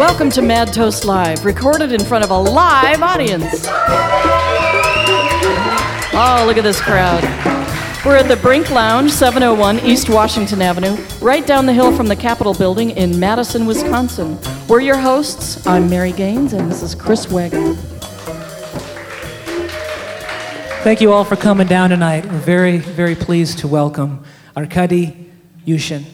Welcome to Mad Toast Live, recorded in front of a live audience. Oh, look at this crowd. We're at the Brink Lounge, 701 East Washington Avenue, right down the hill from the Capitol Building in Madison, Wisconsin. We're your hosts. I'm Mary Gaines, and this is Chris Wagoner. Thank you all for coming down tonight. We're very, very pleased to welcome Arkady Yushin.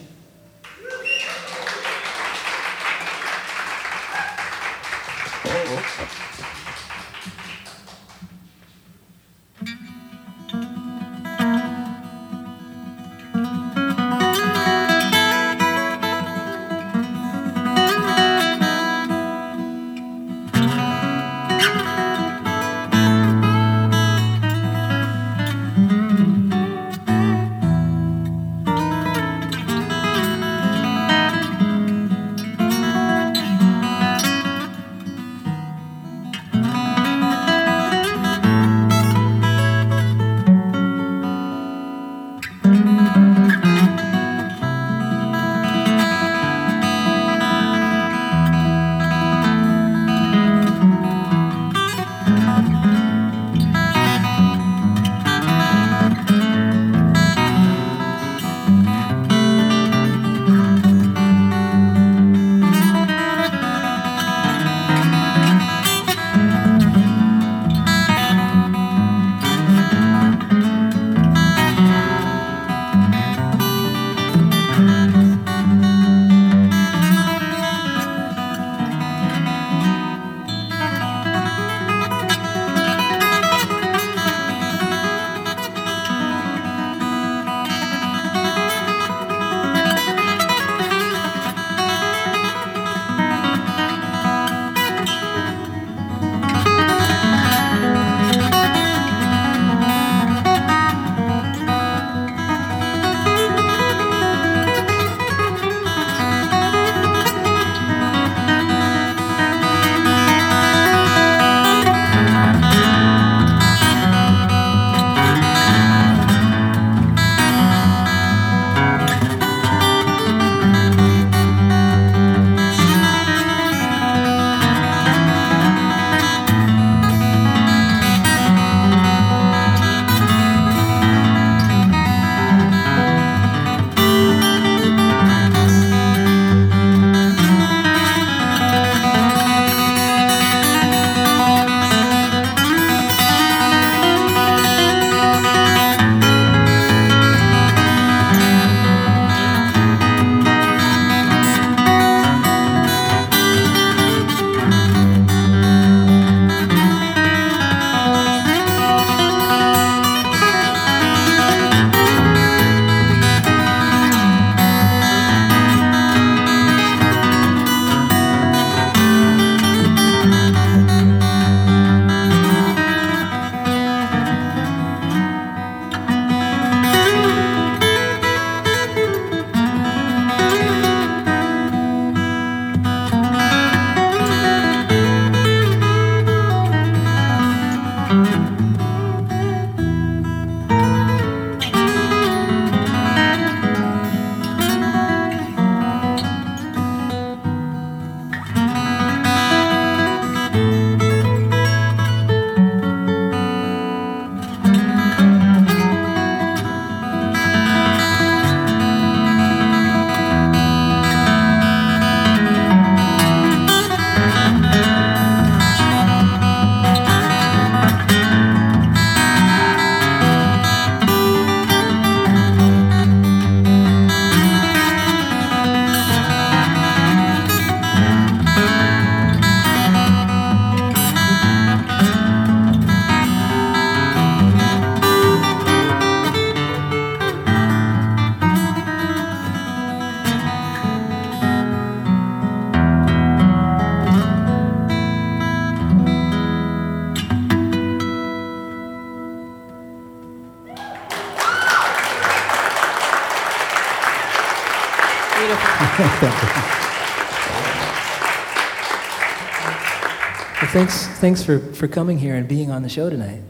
Thanks, for, for coming here and being on the show tonight.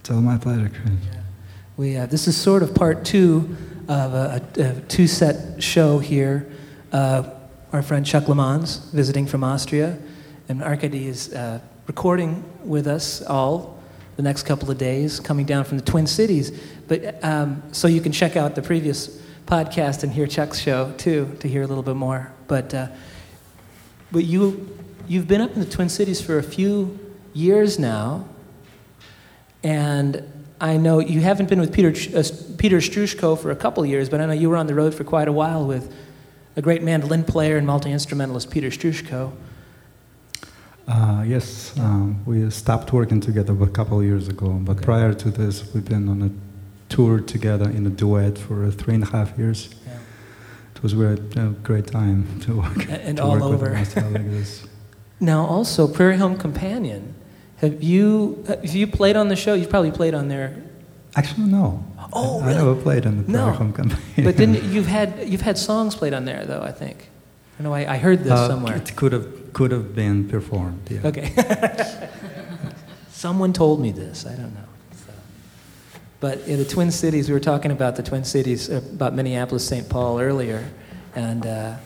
It's all my pleasure, Chris. We, uh, this is sort of part two of a, a, a two set show here. Uh, our friend Chuck Lamons, visiting from Austria. And Arkady is uh, recording with us all the next couple of days, coming down from the Twin Cities. But um, so you can check out the previous podcast and hear Chuck's show too to hear a little bit more. But uh, but you you've been up in the Twin Cities for a few years now, and I know you haven't been with Peter uh, Peter Ostroushko for a couple years, but I know you were on the road for quite a while with a great mandolin player and multi instrumentalist Peter Ostroushko. Uh, yes, um, we stopped working together a couple of years ago, but okay. prior to this, we've been on a tour together in a duet for three and a half years. Yeah. It was a great time to work. And to all work over. Like now, also, Prairie Home Companion. Have you, have you played on the show? You've probably played on there. Actually, no. Oh, I, really? I never played on the no. Home but then you've had, you've had songs played on there, though, I think. I know I, I heard this uh, somewhere. It could have, could have been performed, yeah. Okay. Someone told me this. I don't know. So. But in the Twin Cities, we were talking about the Twin Cities, uh, about Minneapolis, St. Paul earlier, and uh,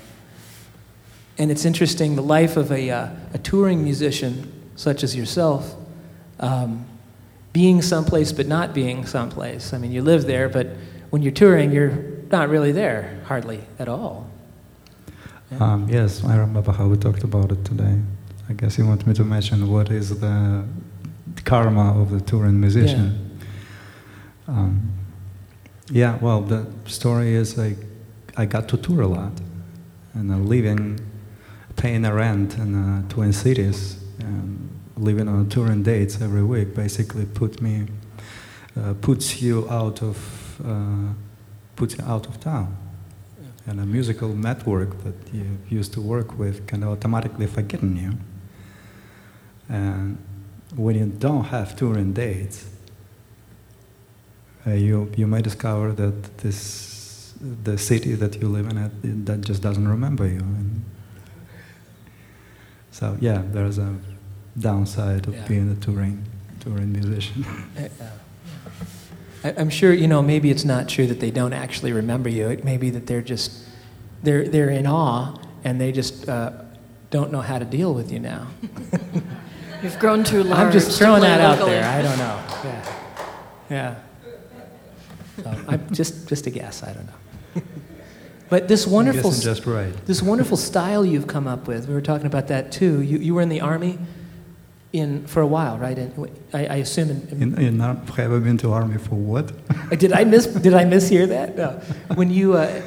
and it's interesting the life of a uh, a touring musician such as yourself, um, being someplace but not being someplace. I mean, you live there, but when you're touring, you're not really there hardly at all. Yeah. Um, yes, I remember how we talked about it today. I guess you want me to mention what is the karma of the touring musician. Yeah, um, yeah well, the story is I, I got to tour a lot, and I'm living, paying a rent in uh, Twin Cities, and living on touring dates every week basically put me, uh, puts you out of, uh, puts you out of town. And a musical network that you used to work with can automatically forgetting you. And when you don't have touring dates, uh, you, you may discover that this, the city that you live in, it, that just doesn't remember you. And so yeah, there's a downside of yeah. being a touring, touring musician. Uh, I'm sure, you know, maybe it's not true that they don't actually remember you. It may be that they're just, they're, they're in awe and they just uh, don't know how to deal with you now. You've grown too large. I'm just throwing that out there. I don't know. Yeah. Yeah. So I'm just, just a guess. I don't know. but this wonderful, just right. this wonderful style you've come up with. We were talking about that too. You, you were in the army in for a while, right? In, I, I assume in, in, in, have ever been to army for what? did I miss? Did I mishear that? No. When you uh,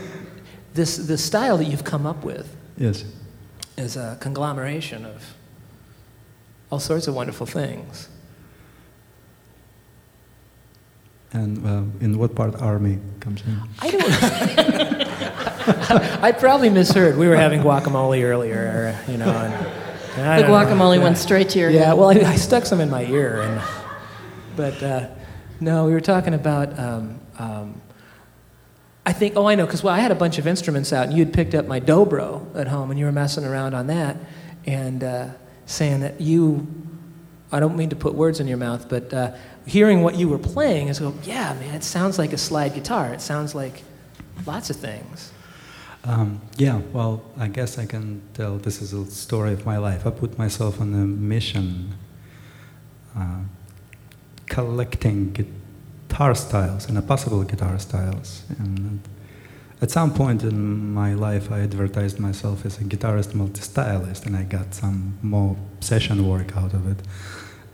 this the style that you've come up with. Yes. Is a conglomeration of all sorts of wonderful things. And uh, in what part army comes in? I don't. I probably misheard. We were having guacamole earlier, you know. And, the guacamole know. went straight to your yeah, head. well, I, I, stuck some in my ear, and but uh, no, we were talking about. Um, um, I think. Oh, I know, because well, I had a bunch of instruments out, and you had picked up my dobro at home, and you were messing around on that, and. Uh, saying that you, I don't mean to put words in your mouth, but uh, hearing what you were playing is go, yeah, man, it sounds like a slide guitar. It sounds like lots of things. Um, yeah, well, I guess I can tell this is a story of my life. I put myself on a mission uh, collecting guitar styles and possible guitar styles. And at some point in my life, I advertised myself as a guitarist multi-stylist, and I got some more session work out of it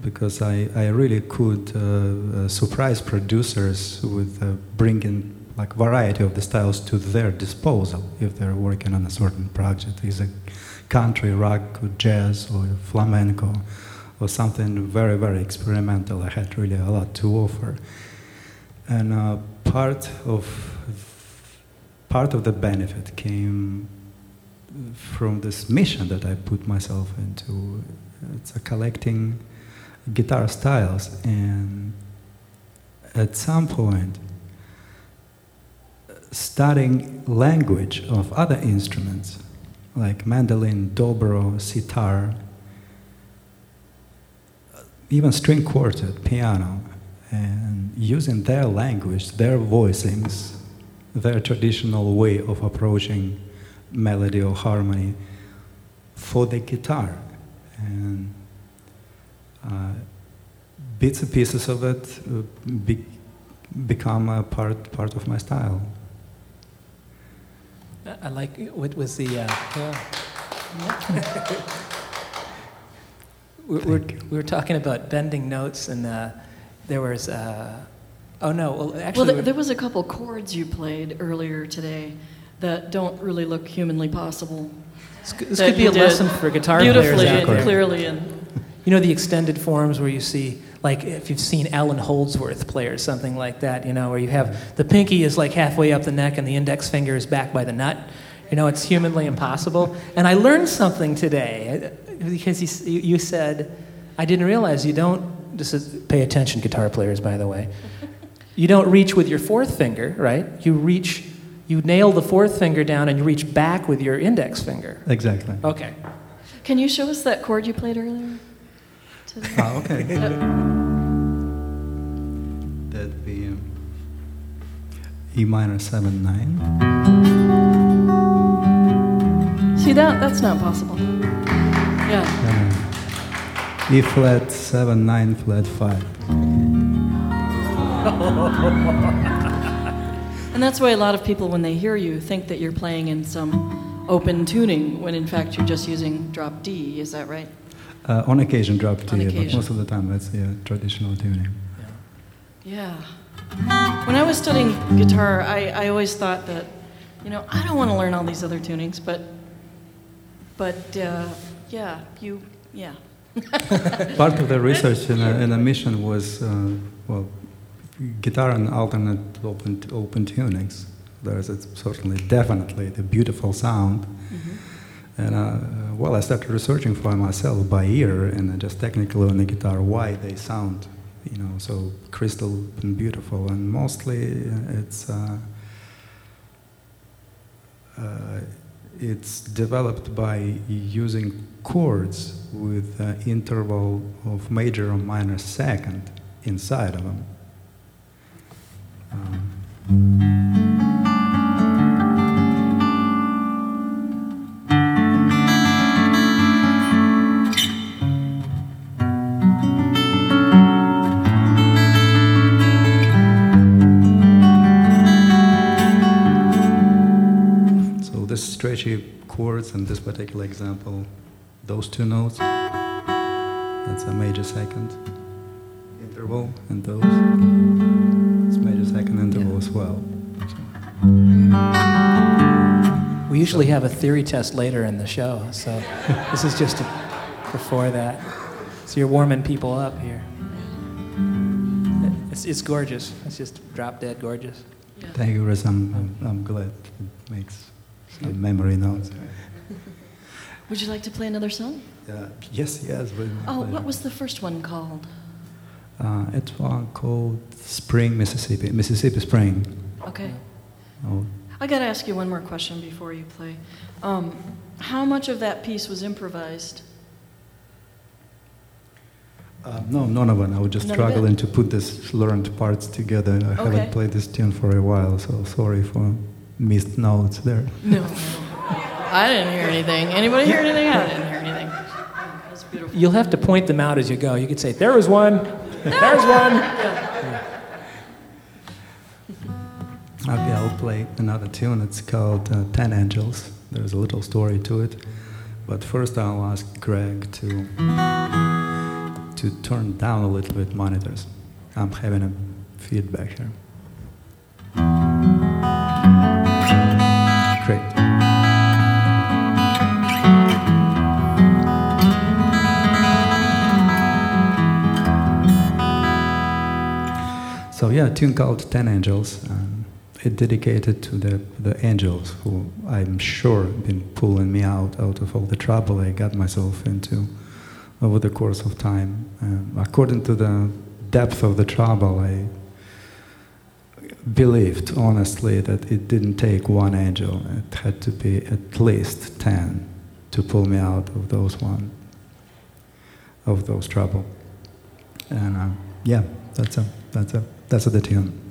because I, I really could uh, uh, surprise producers with uh, bringing like variety of the styles to their disposal if they're working on a certain project. Is a country, rock, or jazz, or flamenco, or something very, very experimental. I had really a lot to offer. And uh, part of part of the benefit came from this mission that I put myself into. It's a collecting guitar styles, and at some point, studying language of other instruments like mandolin, dobro, sitar, even string quartet, piano, and using their language, their voicings, their traditional way of approaching melody or harmony for the guitar. And uh, bits and pieces of it uh, be, become a part, part of my style. I like what was the. Uh, yeah. we're, we're, we were talking about bending notes, and uh, there was. Uh, oh no! Well, actually, well, there, there was a couple chords you played earlier today that don't really look humanly possible. This, this could be a lesson for guitar beautifully players. Beautifully and clearly, and you know the extended forms where you see, like, if you've seen Allan Holdsworth play or something like that, you know, where you have the pinky is like halfway up the neck and the index finger is back by the nut. You know, it's humanly impossible. And I learned something today uh, because you, you said, I didn't realize you don't, this is, pay attention, guitar players, by the way. You don't reach with your fourth finger, right? You reach, you nail the fourth finger down and you reach back with your index finger. Exactly. Okay. Can you show us that chord you played earlier? Ah, okay. That'd be um, E minor 7 9. See that? That's not possible. Yeah. Uh, e flat 7 9 flat 5. and that's why a lot of people, when they hear you, think that you're playing in some open tuning when in fact you're just using drop D. Is that right? Uh, on occasion, drop D, but most of the time it's yeah, traditional tuning. Yeah. When I was studying guitar, I, I always thought that, you know, I don't want to learn all these other tunings, but, but uh, yeah, you, yeah. Part of the research in a, in a mission was, uh, well, guitar and alternate open, open tunings. There's a, certainly, definitely the beautiful sound. Mm-hmm. And uh, well, I started researching for myself by ear and just technically on the guitar why they sound, you know, so crystal and beautiful. And mostly it's uh, uh, it's developed by using chords with an interval of major or minor second inside of them. Um, chords in this particular example, those two notes, that's a major second interval, and those, it's major second interval yeah. as well. We usually have a theory test later in the show, so this is just before that. So you're warming people up here. It's, it's gorgeous. It's just drop dead gorgeous. Yeah. Thank you, Riz. I'm, I'm, I'm glad it makes some memory notes. Would you like to play another song? Uh, yes, yes. Oh, what was the first one called? Uh, it's one called Spring, Mississippi. Mississippi Spring. Okay. Oh. I got to ask you one more question before you play. Um, how much of that piece was improvised? Uh, no, none of it. I was just none struggling to put this learned parts together. I okay. haven't played this tune for a while, so sorry for missed notes there. No, I didn't hear anything. Anybody hear anything? I didn't hear anything. That's beautiful. You'll have to point them out as you go. You could say, "There was one. There's one." Okay, I'll play another tune. It's called uh, Ten Angels. There's a little story to it, but first I'll ask Greg to to turn down a little bit monitors. I'm having a feedback here. So yeah, tune called Ten Angels. Um, it dedicated to the, the angels who I'm sure been pulling me out out of all the trouble I got myself into over the course of time. Um, according to the depth of the trouble I believed honestly that it didn't take one angel. It had to be at least ten to pull me out of those one, of those trouble. And uh, yeah, that's a that's a that's the tune.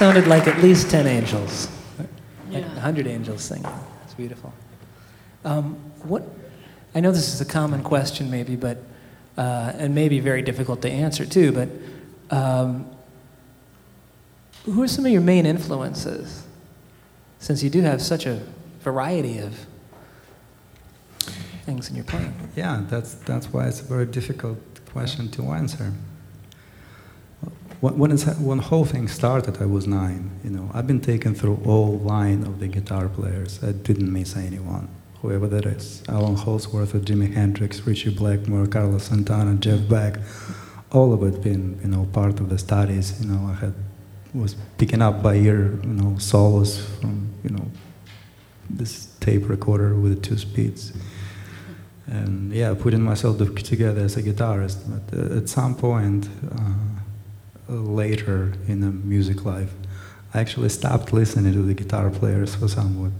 Sounded like at least 10 angels, like Yeah. 100 angels singing. It's beautiful. Um, what, I know this is a common question, maybe, but, uh, and maybe very difficult to answer too, but um, who are some of your main influences? Since you do have such a variety of things in your playing. Yeah, that's, that's why it's a very difficult question to answer. When, when, whole thing started, I was nine. You know, I've been taken through all line of the guitar players. I didn't miss anyone, whoever that is. Allan Holdsworth, Jimi Hendrix, Ritchie Blackmore, Carlos Santana, Jeff Beck, all of it been, you know, part of the studies. You know, I had was picking up by ear, you know, solos from, you know, this tape recorder with two speeds and yeah, putting myself together as a guitarist. But uh, at some point uh, later in the music life, I actually stopped listening to the guitar players for somewhat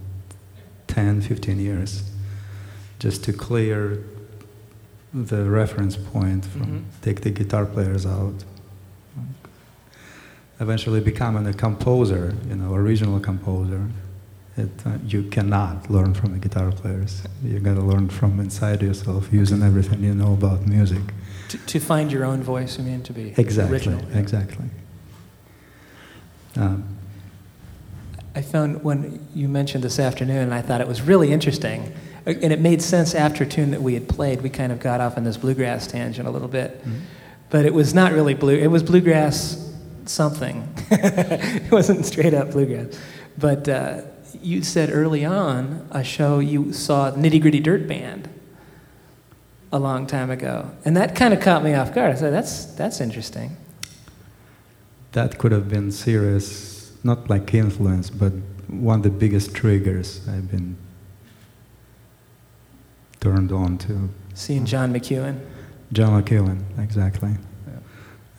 10, 15 years, just to clear the reference point from Mhm. take the guitar players out. Eventually becoming a composer, you know, original composer. It, uh, you cannot learn from the guitar players. You got to learn from inside yourself, using everything you know about music. To, to find your own voice, I mean, to be Exactly, original. exactly. Um, I found when you mentioned this afternoon, I thought it was really interesting. Uh, And it made sense after a tune that we had played. We kind of got off on this bluegrass tangent a little bit. mhm. But it was not really blue. It was bluegrass something. it wasn't straight up bluegrass. But uh, you said early on a show you saw Nitty Gritty Dirt Band a long time ago, and that kind of caught me off guard. I said, "That's that's interesting." That could have been serious, not like influence, but one of the biggest triggers I've been turned on to. Seeing John McEwen. John McEwen, exactly. Yeah.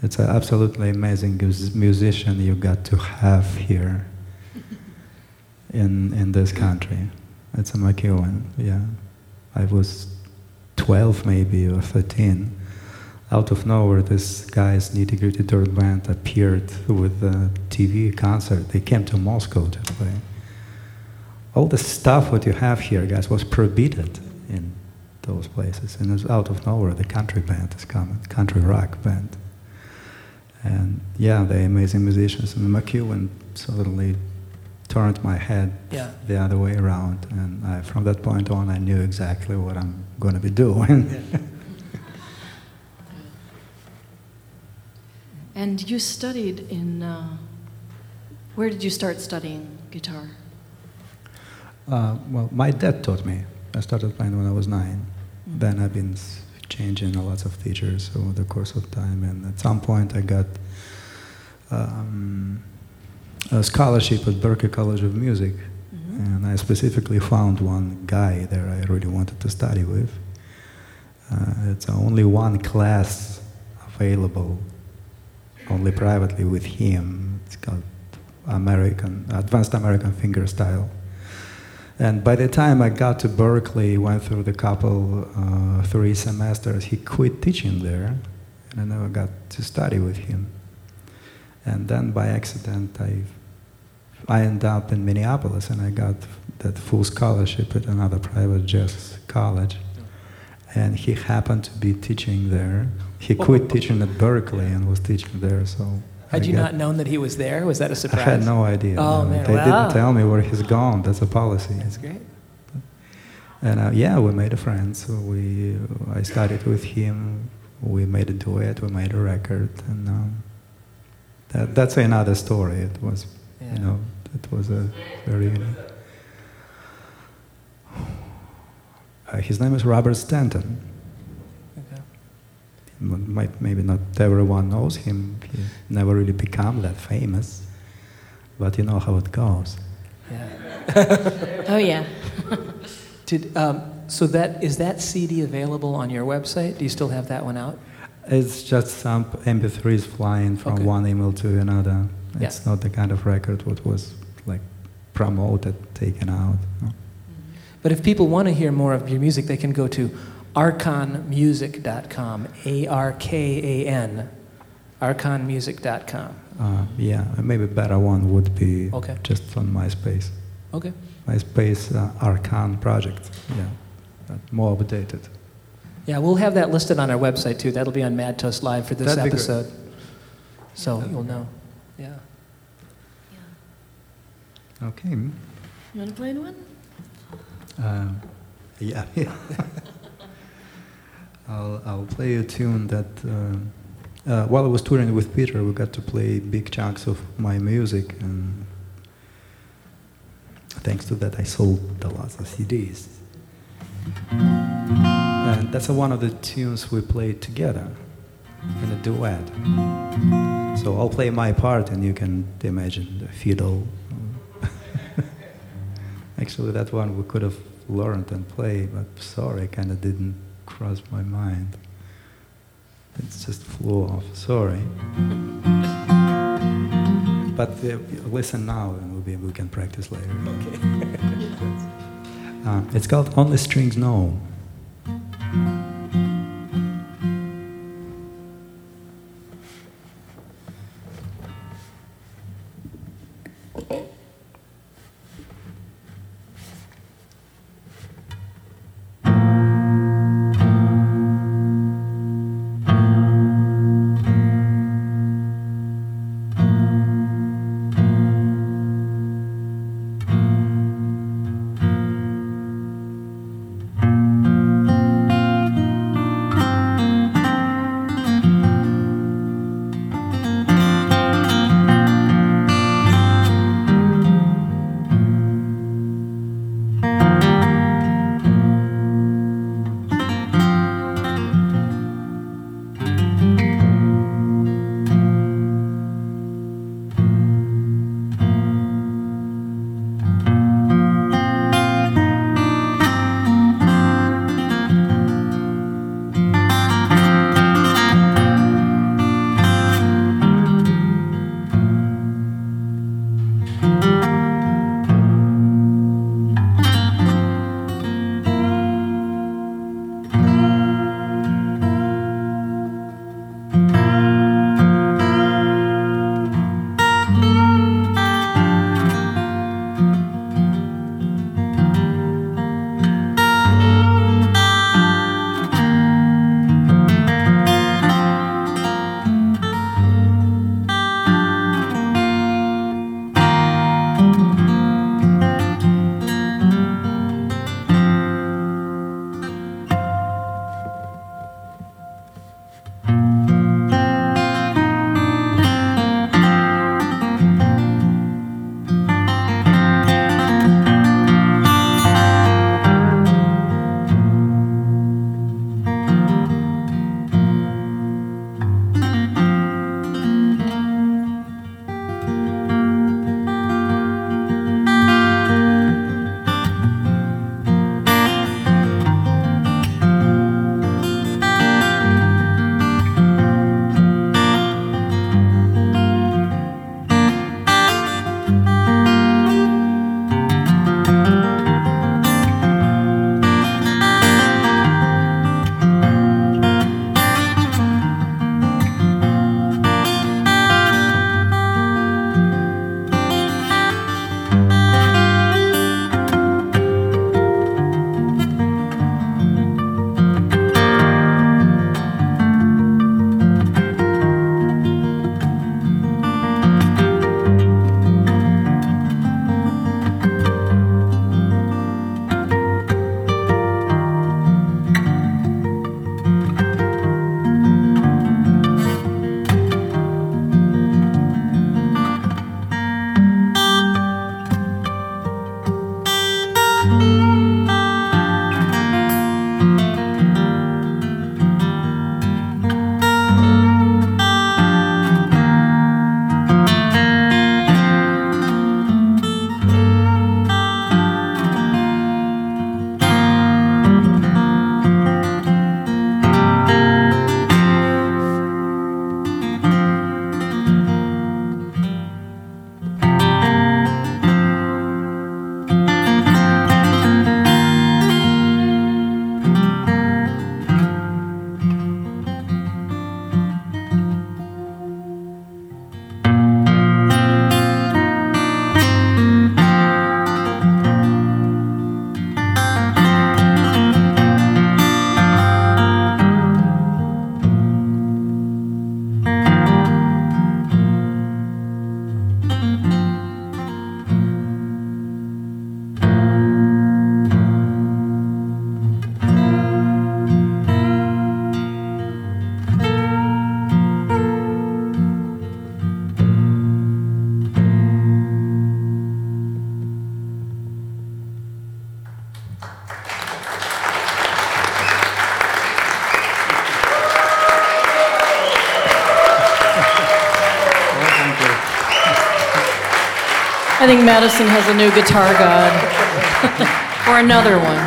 It's an absolutely amazing musician you got to have here in in this country. It's a McEwen, yeah. I was 12 maybe or 13. Out of nowhere, this guy's Nitty Gritty Dirt Band appeared with a TV concert. They came to Moscow to play. All the stuff what you have here, guys, was prohibited in those places. And it's out of nowhere, the country band is coming, country rock band. And yeah, they're amazing musicians. And McEwen suddenly turned my head Yeah. the other way around. And I, from that point on, I knew exactly what I'm going to be doing. And you studied in. Uh, where did you start studying guitar? Uh, well, my dad taught me. I started playing when I was 9 Mm. Then I've been changing a lot of teachers over the course of time, and at some point I got um, a scholarship at Berklee College of Music, Mhm. and I specifically found one guy there I really wanted to study with. Uh, it's only one class available, only privately with him. It's called American Advanced American Fingerstyle. And by the time I got to Berklee, went through the couple, uh, three semesters, he quit teaching there, and I never got to study with him. And then by accident, I, I ended up in Minneapolis, and I got that full scholarship at another private jazz college. And he happened to be teaching there. He quit teaching at Berklee and was teaching there, so. Had I you not known that he was there? Was that a surprise? I had no idea. Oh, no. man, They wow. didn't tell me where he's gone. That's a policy. That's great. And uh, yeah, we made a friend. So we, I studied with him. We made a duet. We made a record, and um, that, that's another story. It was, Yeah. you know, it was a very unique. Uh, his name is Robert Stanton. Okay. Might, maybe not everyone knows him. He never really became that famous, but you know how it goes. Yeah. Oh, yeah. Did, um, so that is that CD available on your website? Do you still have that one out? It's just some MP3s flying from Okay. one email to another. Yeah. It's not the kind of record what was like promoted, taken out. no. But if people want to hear more of your music, they can go to arkanmusic.com. A R K A N. Arkanmusic.com. Uh, yeah, maybe better one would be Okay. just on MySpace. Okay. MySpace uh, Arkan project. Yeah, but more updated. Yeah, we'll have that listed on our website too. That'll be on Mad Toast Live for this That'd episode. So That'd you'll know. Yeah. Okay. You want to play one? Um, yeah. I'll, I'll play a tune that, um uh, while I was touring with Peter, we got to play big chunks of my music, and thanks to that, I sold a lot of CDs. And that's one of the tunes we played together in a duet. So I'll play my part, and you can imagine the fiddle. Actually, that one we could have learned and played, but sorry, kind of didn't cross my mind. It's just flew off. Sorry. But uh, listen now, and maybe we can practice later. Okay. uh, it's called Only Strings Know. Thank I think Madison has a new guitar god. or another one.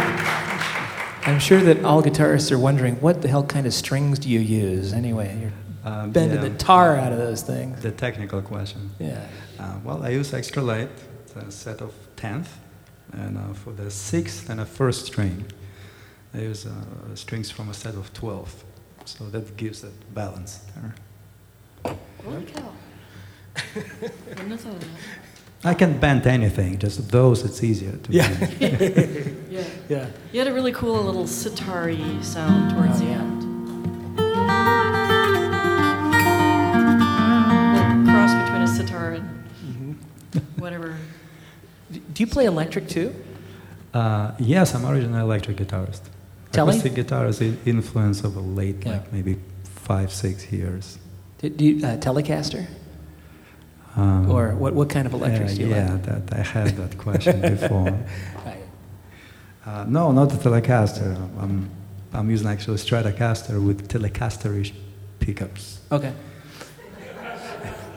I'm sure that all guitarists are wondering what the hell kind of strings do you use anyway? You're Um, bending yeah, the tar out of those things. The technical question. Yeah. Uh, well, I use extra light, it's a set of tenth, and uh, for the sixth and a first string, I use uh, strings from a set of twelve. So that gives that balance there. Holy cow. Wouldn't have thought of that. I can bend anything, just those it's easier to Yeah. bend. Yeah. Yeah. You had a really cool little sitar sound towards Oh, the yeah. end. Little cross between a sitar and whatever. Do you play electric too? Uh, yes, I'm originally an electric guitarist. Tele? Acoustic guitar is the influence of a late, Yeah. like maybe five, six years. Do, do you, uh, Telecaster? Um, Or what, what kind of electrics yeah, do you yeah, like? that I had that question before. Right. Uh, no, not the Telecaster. I'm, I'm using actually Stratocaster with Telecasterish pickups. Okay.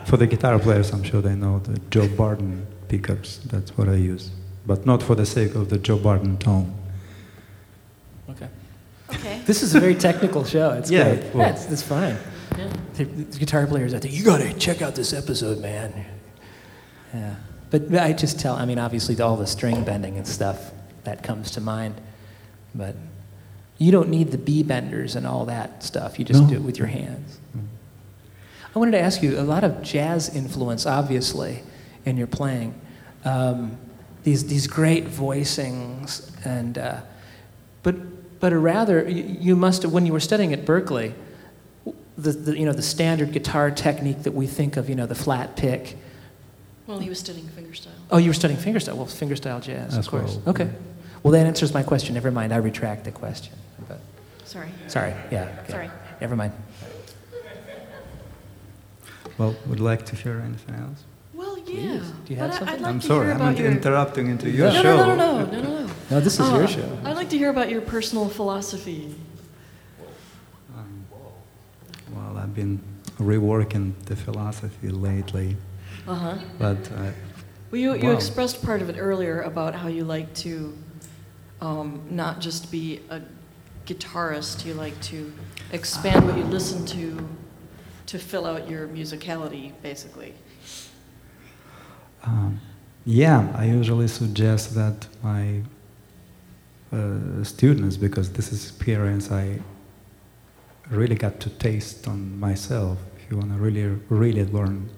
For the guitar players, I'm sure they know the Joe Barden pickups. That's what I use, but not for the sake of the Joe Barden tone. Okay. Okay. This is a very technical show. It's Yeah, great. well- yeah, it's, it's fine. Yeah. The, the guitar players, I think, you got to check out this episode, man. Yeah. But I just tell, I mean, obviously, all the string bending and stuff, that comes to mind. But you don't need the B benders and all that stuff. You just No. do it with your hands. I wanted to ask you a lot of jazz influence, obviously, in your playing. Um, these, these great voicings, and, uh, but, but rather, you, you must have, when you were studying at Berklee, the, the, you know, the standard guitar technique that we think of, you know, the flat pick. Well, he was studying fingerstyle. Oh, you were studying fingerstyle. Well, fingerstyle jazz, As of course. well. Okay. Well, that answers my question. Never mind. I retract the question. But, Sorry. sorry. Yeah. okay. Sorry. Never mind. Well, would like to hear anything else? Well, yeah. Please. Do you have but I- something? I'd like I'm to sorry, hear I'm not your... interrupting into your no, show. no, no, no, no, no, no. No, this is Uh, your show. I'd like to hear about your personal philosophy. Um, well, I've been reworking the philosophy lately, Uh huh. but uh, Well, you, expressed part of it earlier about how you like to um, not just be a guitarist, you like to expand what you listen to to fill out your musicality, basically. Um, yeah, I usually suggest that my uh, students, because this is experience I really got to taste on myself. If you want to really, really learn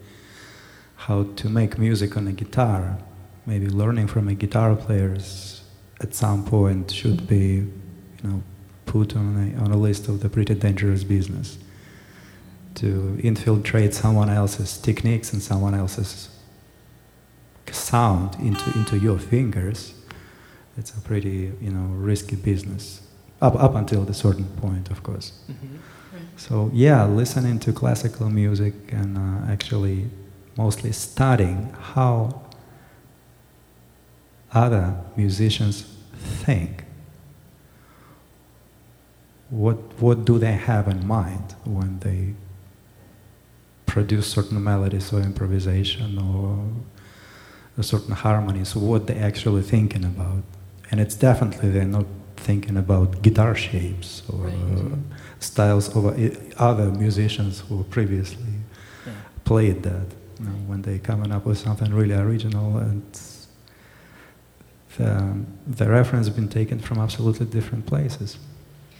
how to make music on a guitar, maybe learning from a guitar players at some point should be, you know, put on a, on a list of the pretty dangerous business. To infiltrate someone else's techniques and someone else's sound into, into your fingers, it's a pretty, you know, risky business. Up, up until the certain point, of course. Mhm. So yeah, listening to classical music and uh, actually mostly studying how other musicians think. What, what do they have in mind when they produce certain melodies or improvisation or a certain harmonies, what they're actually thinking about. And it's definitely they're not thinking about guitar shapes or Right. uh, styles of uh, other musicians who previously Yeah. played that. You know, when they coming up with something really original and the, the reference has been taken from absolutely different places.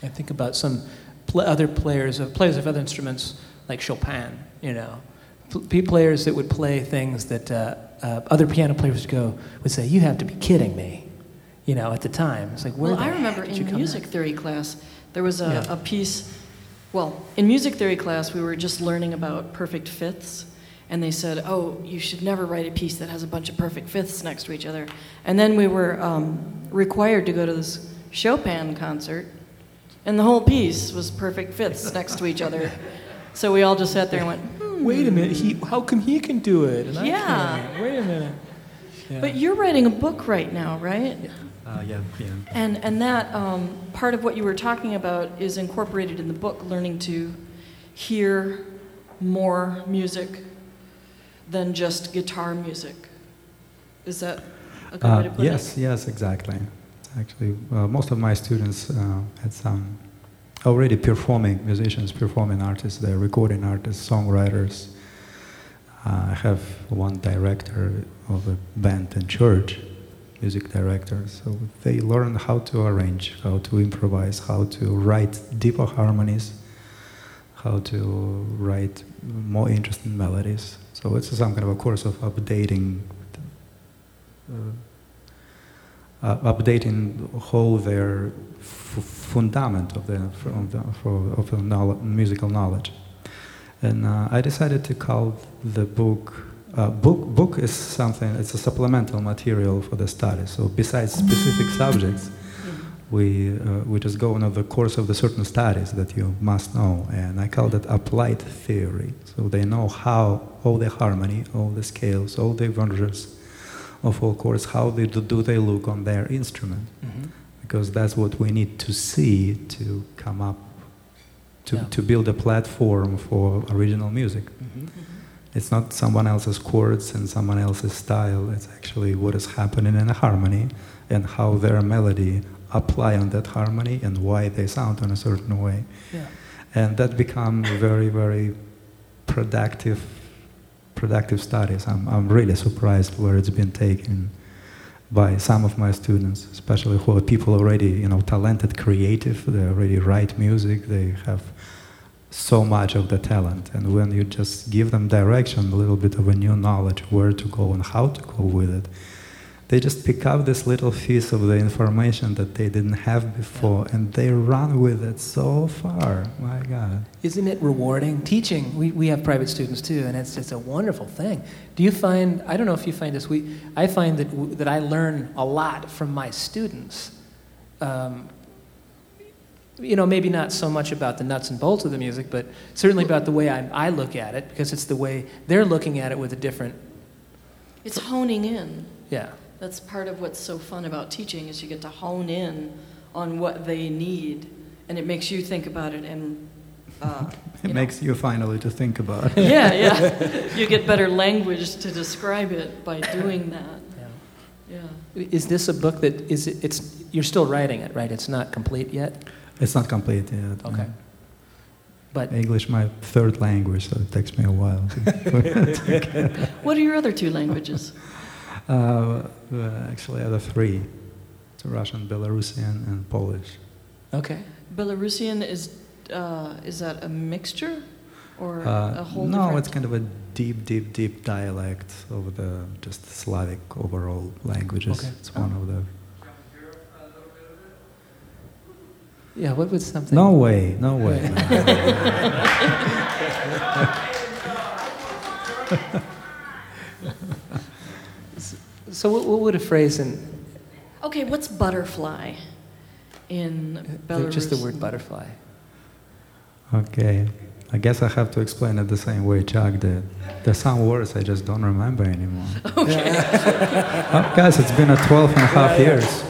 I think about some pl- other players of players of other instruments like Chopin. You know, p- players that would play things that uh, uh, other piano players would go would say, "You have to be kidding me." You know, at the time, it's like, where well, I remember heck did you in music at? theory class, there was a, Yeah. a piece. Well, in music theory class, we were just learning about perfect fifths. And they said, oh, you should never write a piece that has a bunch of perfect fifths next to each other. And then we were um, required to go to this Chopin concert, and the whole piece was perfect fifths next to each other. So we all just sat there and went, hmm. Wait a minute, he, how come he can do it and I Yeah. can't? Wait a minute. Yeah. But you're writing a book right now, right? Uh, yeah, yeah. And, and that um, part of what you were talking about is incorporated in the book, learning to hear more music than just guitar music. Is that a good way to Uh, put yes, it? yes, exactly. Actually, uh, most of my students uh, had some already performing musicians, performing artists, they're recording artists, songwriters. Uh, I have one director of a band in church, music director. So they learn how to arrange, how to improvise, how to write deeper harmonies, how to write more interesting melodies. So it's some kind of a course of updating uh, uh, updating whole their fundament of the, from the of the knowl- musical knowledge. And uh, I decided to call the book uh, book book is something it's a supplemental material for the study. So besides specific subjects, we uh, we just go on the course of the certain studies that you must know, and I call that applied theory. So they know how all the harmony, all the scales, all the avengers of all chords, how they do, do they look on their instrument, Mhm. because that's what we need to see to come up to, Yeah. to build a platform for original music. Mhm. It's not someone else's chords and someone else's style. It's actually what is happening in a harmony and how their melody apply on that harmony and why they sound in a certain way. Yeah. And that become very, very productive, productive studies. I'm, I'm really surprised where it's been taken by some of my students, especially who are people already, you know, talented, creative. They already write music. They have so much of the talent. And when you just give them direction, a little bit of a new knowledge where to go and how to go with it, they just pick up this little piece of the information that they didn't have before and they run with it so far. My God. Isn't it rewarding? Teaching, we, we have private students too, and it's, it's a wonderful thing. Do you find, I don't know if you find this, we, I find that, that I learn a lot from my students. Um, you know, maybe not so much about the nuts and bolts of the music, but certainly about the way I, I look at it, because it's the way they're looking at it with a different, It's honing in. yeah. That's part of what's so fun about teaching is you get to hone in on what they need, and it makes you think about it and. Uh, It know. makes you finally to think about it. yeah, yeah. You get better language to describe it by doing that. yeah. Yeah. Is this a book that, is it, it's, you're still writing it, right? It's not complete yet? It's not complete yet. Okay. But English, my third language, so it takes me a while. What are your other two languages? uh, uh, actually, I have three: it's Russian, Belarusian, and Polish. Okay. Belarusian is uh, is that a mixture or Uh, a whole no, different? it's kind of a deep, deep, deep dialect of the just Slavic overall languages. Okay. It's one of the. Yeah, what would something? No way, no way. So what, what would a phrase in, Okay, what's butterfly in uh, Belarus? just the word butterfly? okay, I guess I have to explain it the same way Chuck did. There's some words I just don't remember anymore. Okay. oh, guys, it's been a 12 and a half years.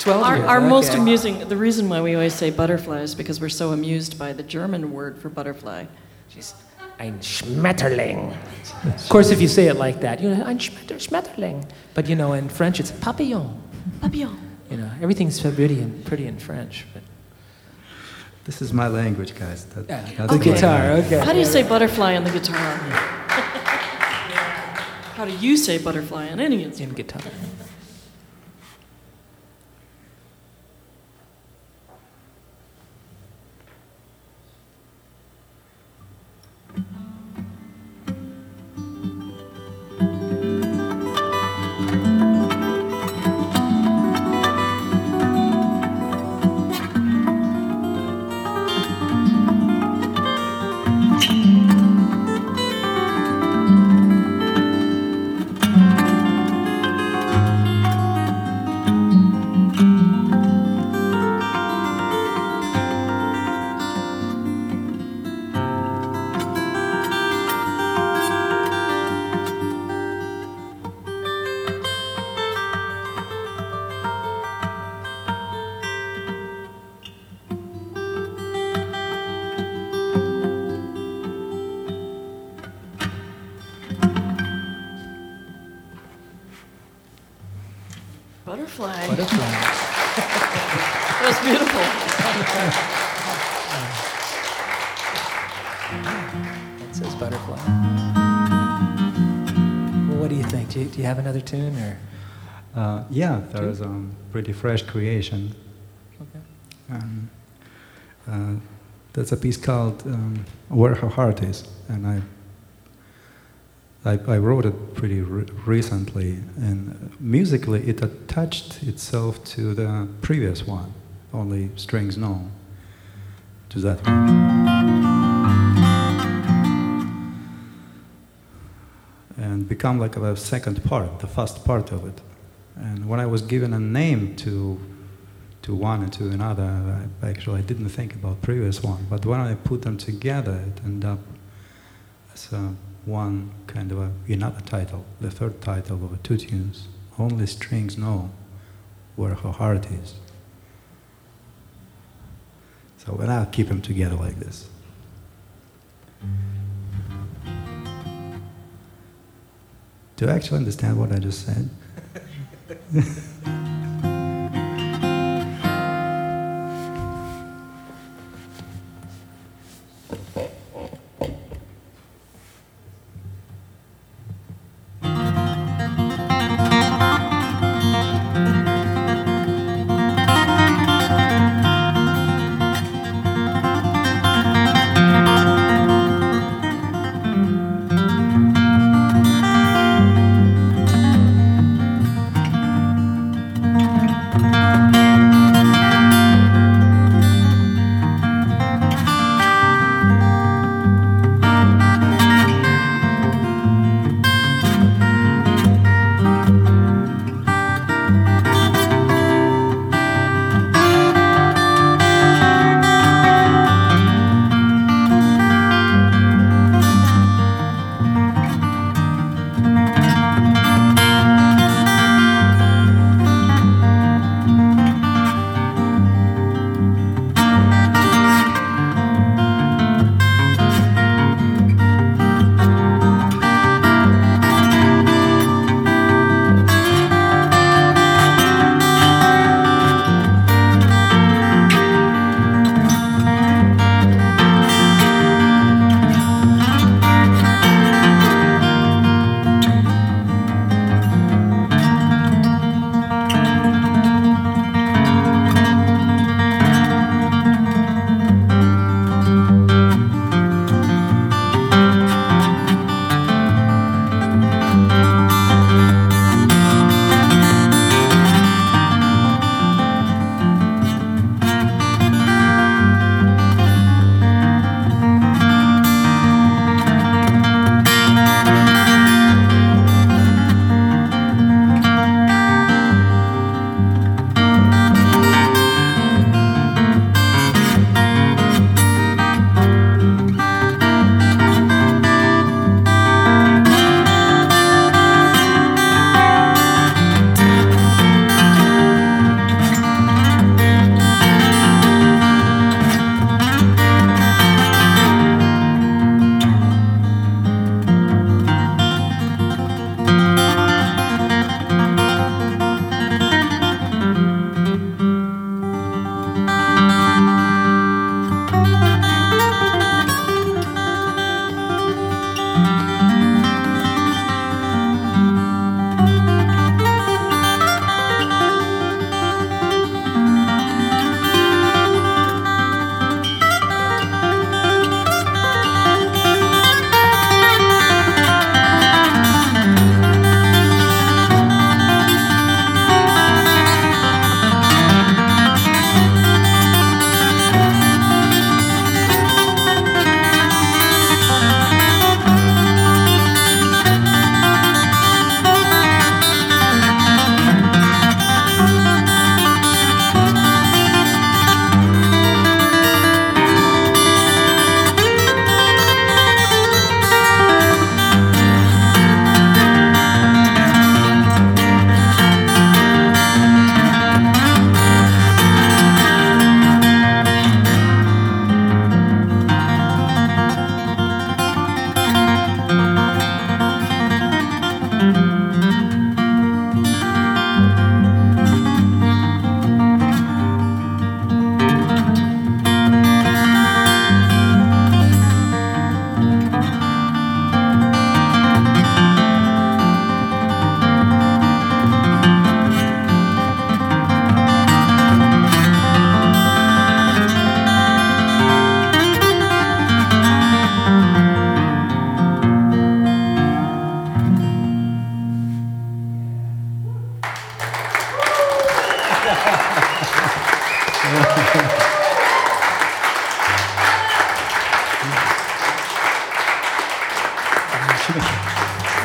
12 Our, years, our most amusing, the reason why we always say butterfly is because we're so amused by the German word for butterfly. She's ein Schmetterling. Of course, if you say it like that, you know, ein Schmetter, Schmetterling. But you know, in French, it's papillon. Papillon. You know, everything's so pretty in, pretty in French. But This is my language, guys. That, Yeah. The my guitar, okay. How do you say butterfly on the guitar? How do you say butterfly on any instrument? in guitar. Another tune or? Uh, yeah, there is a um, pretty fresh creation. Okay. Um, uh, that's a piece called um, "Where Her Heart Is," and I I, I wrote it pretty re- recently, and musically it attached itself to the previous one, only strings no, to that one. Become like a second part, the first part of it. And when I was given a name to to one and to another, I actually I didn't think about previous one, but when I put them together, it ended up as a one kind of a, another title, the third title of two tunes. Only strings know where her heart is. So, and I'll keep them together like this. Do you actually understand what I just said?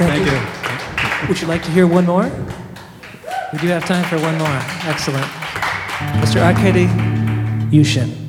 Thank, you. Would you like to hear one more? We do have time for one more. Excellent. Mr. Arkady Yushin.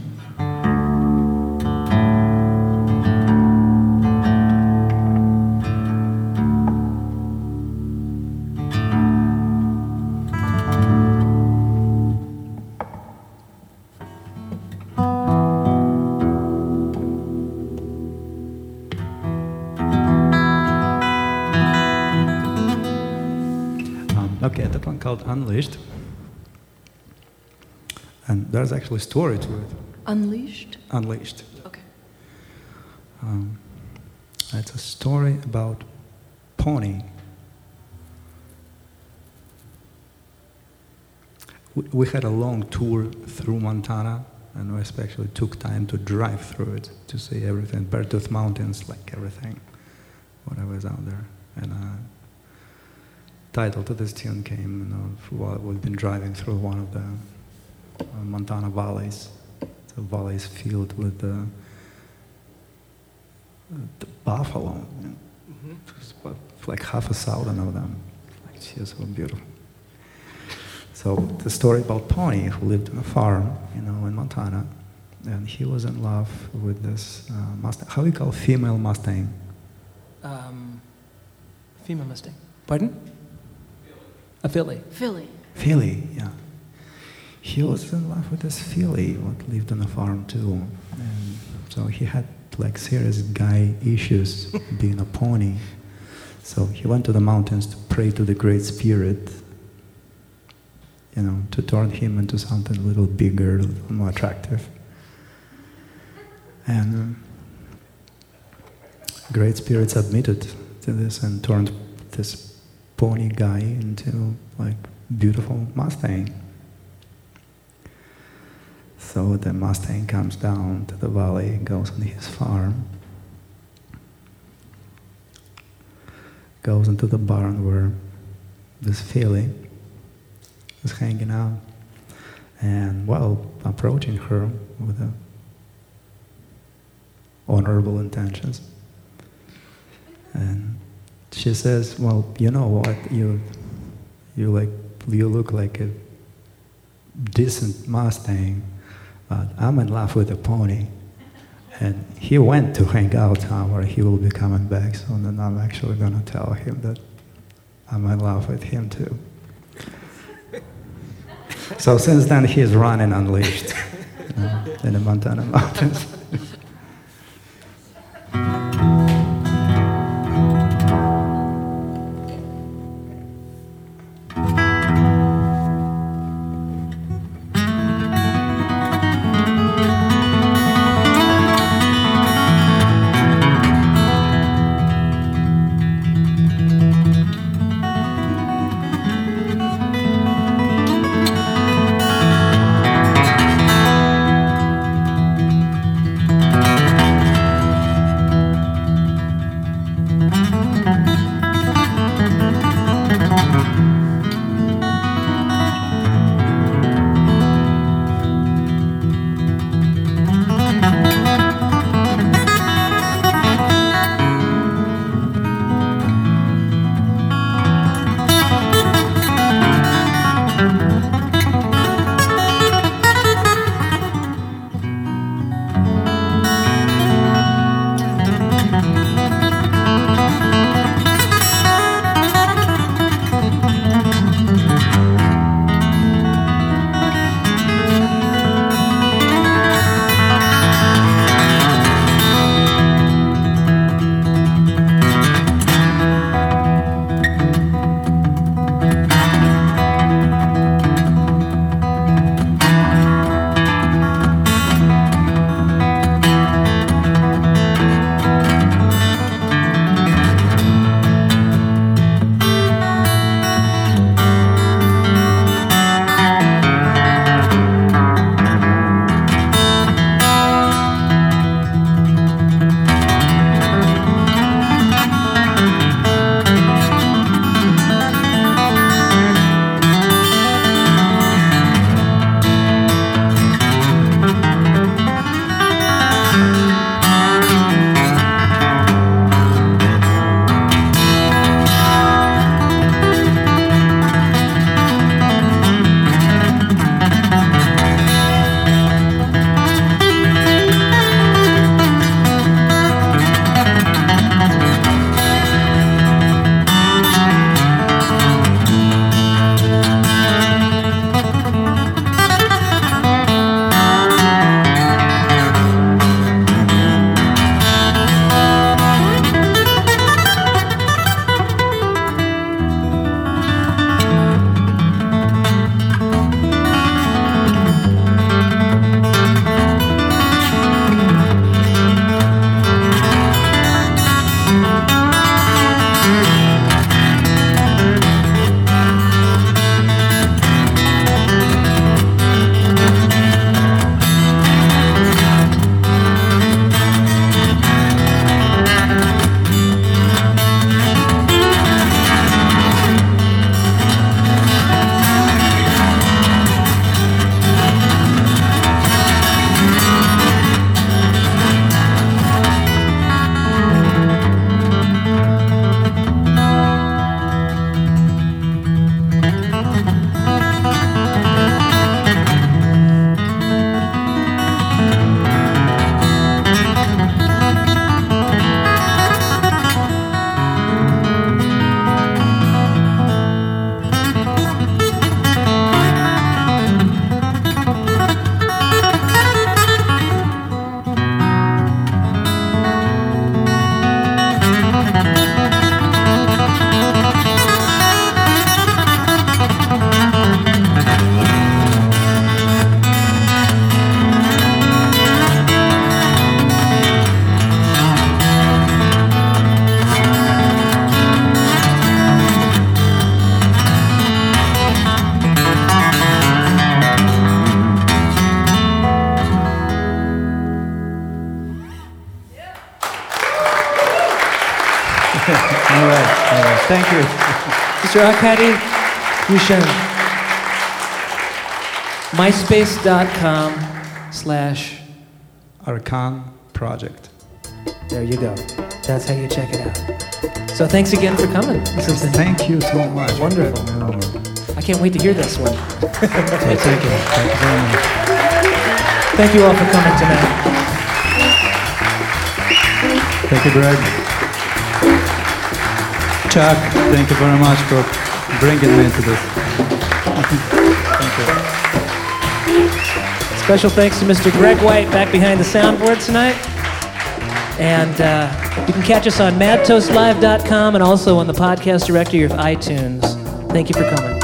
Called Unleashed. And there's actually a story to it. Unleashed? Unleashed. Okay. Um, it's a story about pony. We, we had a long tour through Montana, and we especially took time to drive through it to see everything. Beartooth Mountains, like everything, whatever is out there. And uh, title to this tune came you know, while we've been driving through one of the uh, Montana valleys. The valleys filled with the the buffalo. Just about like half a thousand of them. Like, she is so beautiful. So the story about Pony, who lived on a farm, you know, in Montana, and he was in love with this uh, Mustang. How do you call female Mustang? Um, female Mustang. Pardon? A filly. Philly. Filly, yeah. He was in love with this filly, what lived on a farm too, and so he had like serious guy issues being a pony. So he went to the mountains to pray to the Great Spirit, you know, to turn him into something a little bigger, a little more attractive. And um, Great Spirit submitted to this and turned this pony guy into like beautiful Mustang. So the Mustang comes down to the valley, and goes on his farm, goes into the barn where this filly is hanging out, and while approaching her with honorable intentions, and she says, "Well, you know what? You, you like, you look like a decent Mustang." But I'm in love with a pony. And he went to hang out somewhere. He will be coming back soon, and I'm actually to tell him that I'm in love with him too. so since then, he's running unleashed in the Montana mountains. Mr. Arkady Yushin. MySpace.com slash, Arkan Project. there you go. That's how you check it out. So thanks again for coming. This been, Thank you so much. Wonderful. I can't wait to hear this one. Okay, thank you. Thank you very much. Thank you all for coming tonight. Thank you, Greg. Chuck, thank you very much for bringing me into this. thank you. Special thanks to Mr. Greg White back behind the soundboard tonight. And uh, you can catch us on madtoastlive.com and also on the podcast directory of iTunes. Thank you for coming.